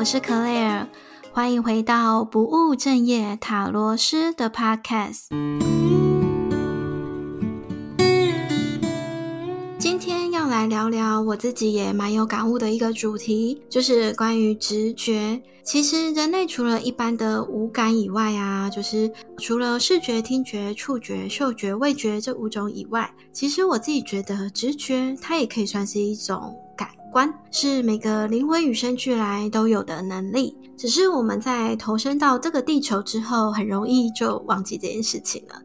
我是克莱尔，欢迎回到不务正业塔罗师的 Podcast。今天要来聊聊我自己也蛮有感悟的一个主题，就是关于直觉。其实人类除了一般的五感以外啊，就是除了视觉、听觉、触觉、嗅觉、味觉这五种以外，其实我自己觉得直觉它也可以算是一种感关，是每个灵魂与生俱来都有的能力。只是我们在投身到这个地球之后，很容易就忘记这件事情了。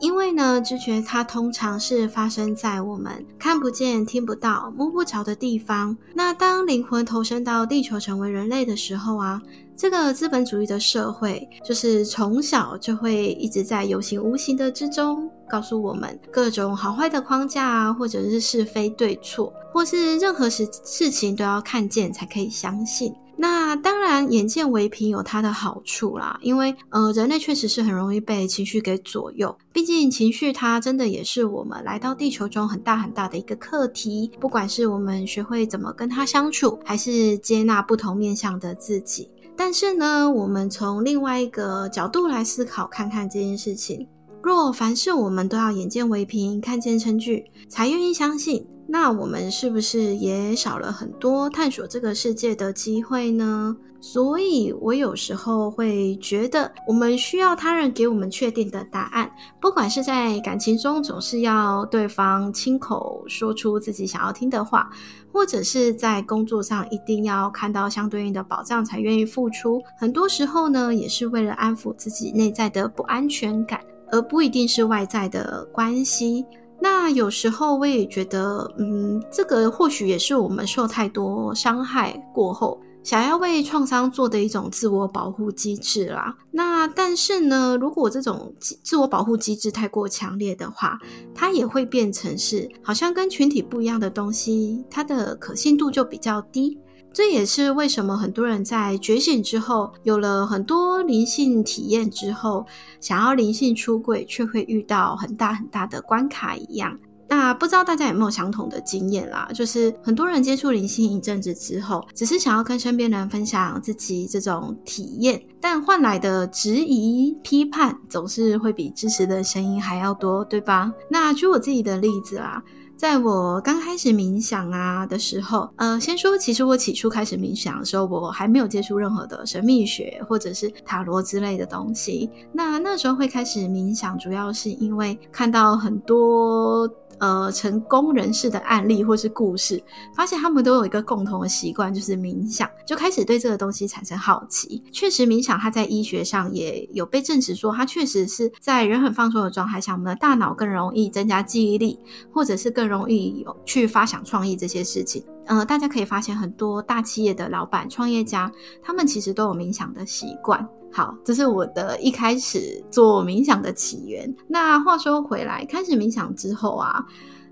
因为呢，直觉它通常是发生在我们看不见、听不到、摸不着的地方。那当灵魂投身到地球成为人类的时候啊，这个资本主义的社会就是从小就会一直在有形无形的之中告诉我们各种好坏的框架啊，或者是是非对错，或是任何事事情都要看见才可以相信。那当然，眼见为凭有它的好处啦，因为呃，人类确实是很容易被情绪给左右。毕竟情绪它真的也是我们来到地球中很大很大的一个课题。不管是我们学会怎么跟它相处，还是接纳不同面向的自己。但是呢，我们从另外一个角度来思考，看看这件事情。若凡事我们都要眼见为凭，看见称据，才愿意相信。那我们是不是也少了很多探索这个世界的机会呢？所以我有时候会觉得，我们需要他人给我们确定的答案。不管是在感情中，总是要对方亲口说出自己想要听的话，或者是在工作上一定要看到相对应的保障才愿意付出。很多时候呢，也是为了安抚自己内在的不安全感，而不一定是外在的关系。那有时候我也觉得，嗯，这个或许也是我们受太多伤害过后，想要为创伤做的一种自我保护机制啦。那但是呢，如果这种自我保护机制太过强烈的话，它也会变成是好像跟群体不一样的东西，它的可信度就比较低。这也是为什么很多人在觉醒之后，有了很多灵性体验之后，想要灵性出轨，却会遇到很大很大的关卡一样。那不知道大家有没有相同的经验啦？就是很多人接触灵性一阵子之后，只是想要跟身边人分享自己这种体验，但换来的质疑、批判，总是会比支持的声音还要多，对吧？那举我自己的例子啦。在我刚开始冥想啊的时候，呃，先说，其实我起初开始冥想的时候，我还没有接触任何的神秘学或者是塔罗之类的东西。那那时候会开始冥想，主要是因为看到很多。呃，成功人士的案例或是故事，发现他们都有一个共同的习惯，就是冥想，就开始对这个东西产生好奇。确实，冥想它在医学上也有被证实说，它确实是在人很放松的状态下，我们的大脑更容易增加记忆力，或者是更容易有去发想创意这些事情。呃，大家可以发现很多大企业的老板、创业家，他们其实都有冥想的习惯。好，这是我的一开始做冥想的起源。那话说回来，开始冥想之后啊。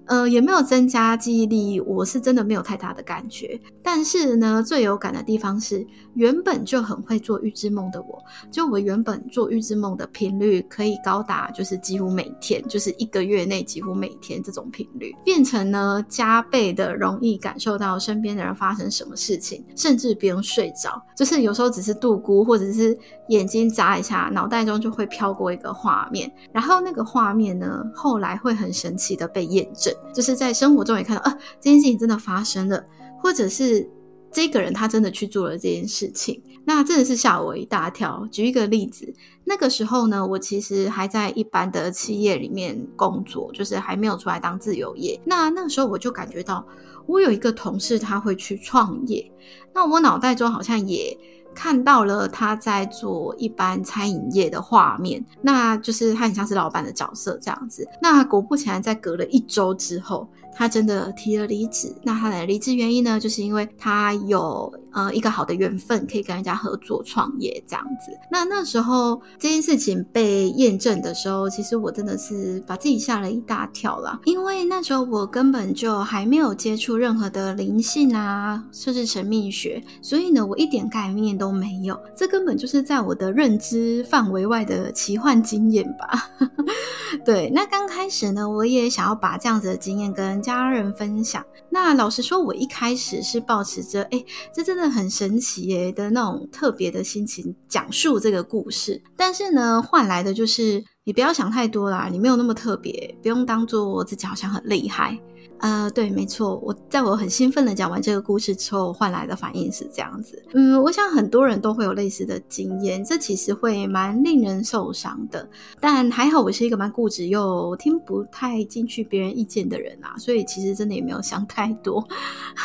呃，也没有增加记忆力？我是真的没有太大的感觉。但是呢，最有感的地方是，原本就很会做预知梦的我，就我原本做预知梦的频率可以高达，就是几乎每天，就是一个月内几乎每天这种频率，变成呢加倍的容易感受到身边的人发生什么事情，甚至不用睡着，就是有时候只是度孤，或者是眼睛眨一下，脑袋中就会飘过一个画面，然后那个画面呢，后来会很神奇的被验证。就是在生活中也看到啊，这件事情真的发生了，或者是这个人他真的去做了这件事情，那真的是吓我一大跳。举一个例子，那个时候呢，我其实还在一般的企业里面工作，就是还没有出来当自由业。那那个时候我就感觉到，我有一个同事他会去创业，那我脑袋中好像也。看到了他在做一般餐饮业的画面，那就是他很像是老板的角色这样子。那果不其然，在隔了一周之后。他真的提了离职，那他的离职原因呢？就是因为他有呃一个好的缘分，可以跟人家合作创业这样子。那那时候这件事情被验证的时候，其实我真的是把自己吓了一大跳啦，因为那时候我根本就还没有接触任何的灵性啊，甚至神秘学，所以呢，我一点概念都没有。这根本就是在我的认知范围外的奇幻经验吧？对，那刚开始呢，我也想要把这样子的经验跟家人分享。那老实说，我一开始是抱持着，哎，这真的的很神奇耶的那种特别的心情讲述这个故事。但是呢，换来的就是你不要想太多啦，你没有那么特别，不用当做自己好像很厉害。呃，对，没错，我在我很兴奋的讲完这个故事之后，换来的反应是这样子。嗯，我想很多人都会有类似的经验，这其实会蛮令人受伤的。但还好，我是一个蛮固执又听不太进去别人意见的人啊，所以其实真的也没有想太多。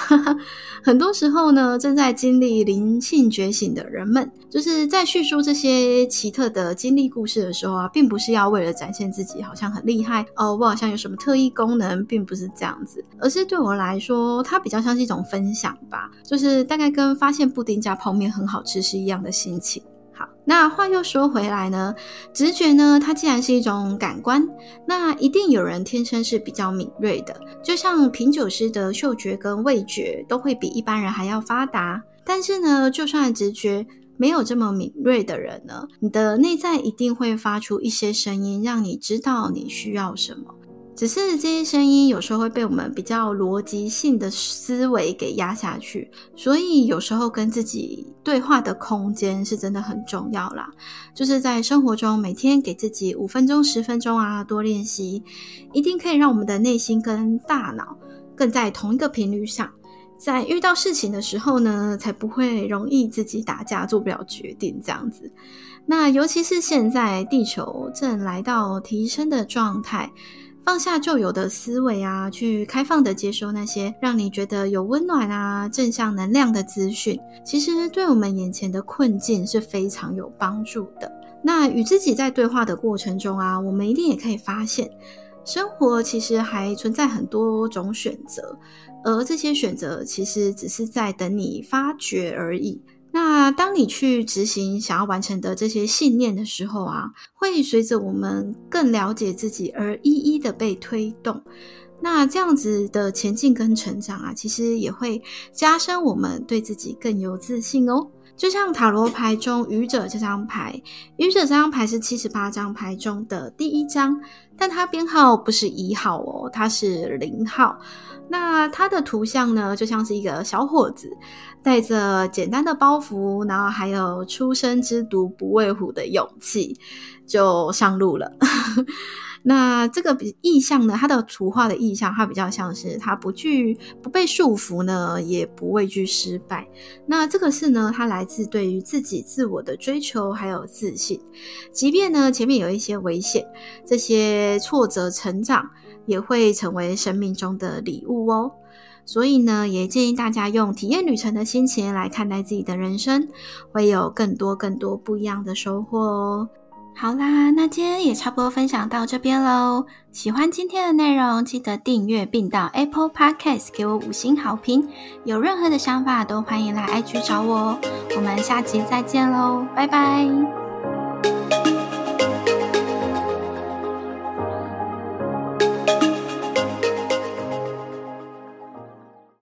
很多时候呢，正在经历灵性觉醒的人们，就是在叙述这些奇特的经历故事的时候啊，并不是要为了展现自己好像很厉害哦，我好像有什么特异功能，并不是这样。而是对我来说，它比较像是一种分享吧，就是大概跟发现布丁加泡面很好吃是一样的心情。好，那话又说回来呢，直觉呢，它既然是一种感官，那一定有人天生是比较敏锐的，就像品酒师的嗅觉跟味觉都会比一般人还要发达。但是呢，就算直觉没有这么敏锐的人呢，你的内在一定会发出一些声音，让你知道你需要什么。只是这些声音有时候会被我们比较逻辑性的思维给压下去，所以有时候跟自己对话的空间是真的很重要啦。就是在生活中每天给自己五分钟、十分钟啊，多练习，一定可以让我们的内心跟大脑更在同一个频率上，在遇到事情的时候呢，才不会容易自己打架做不了决定这样子。那尤其是现在地球正来到提升的状态。放下旧有的思维啊，去开放的接收那些让你觉得有温暖啊、正向能量的资讯，其实对我们眼前的困境是非常有帮助的。那与自己在对话的过程中啊，我们一定也可以发现，生活其实还存在很多种选择，而这些选择其实只是在等你发掘而已。那当你去执行想要完成的这些信念的时候啊，会随着我们更了解自己而一一的被推动。那这样子的前进跟成长啊，其实也会加深我们对自己更有自信哦。就像塔罗牌中愚者这张牌，愚者这张牌是七十八张牌中的第一张，但它编号不是一号哦，它是零号。那它的图像呢，就像是一个小伙子，带着简单的包袱，然后还有“初生之犊不畏虎”的勇气，就上路了。那这个意象呢，它的图画的意象，它比较像是他不惧不被束缚呢，也不畏惧失败。那这个是呢，它来自对于自己自我的追求还有自信，即便呢前面有一些危险，这些挫折成长。也会成为生命中的礼物哦，所以呢，也建议大家用体验旅程的心情来看待自己的人生，会有更多更多不一样的收获哦。好啦，那今天也差不多分享到这边喽。喜欢今天的内容，记得订阅并到 Apple Podcast 给我五星好评。有任何的想法都欢迎来 IG 找我哦。我们下集再见喽，拜拜。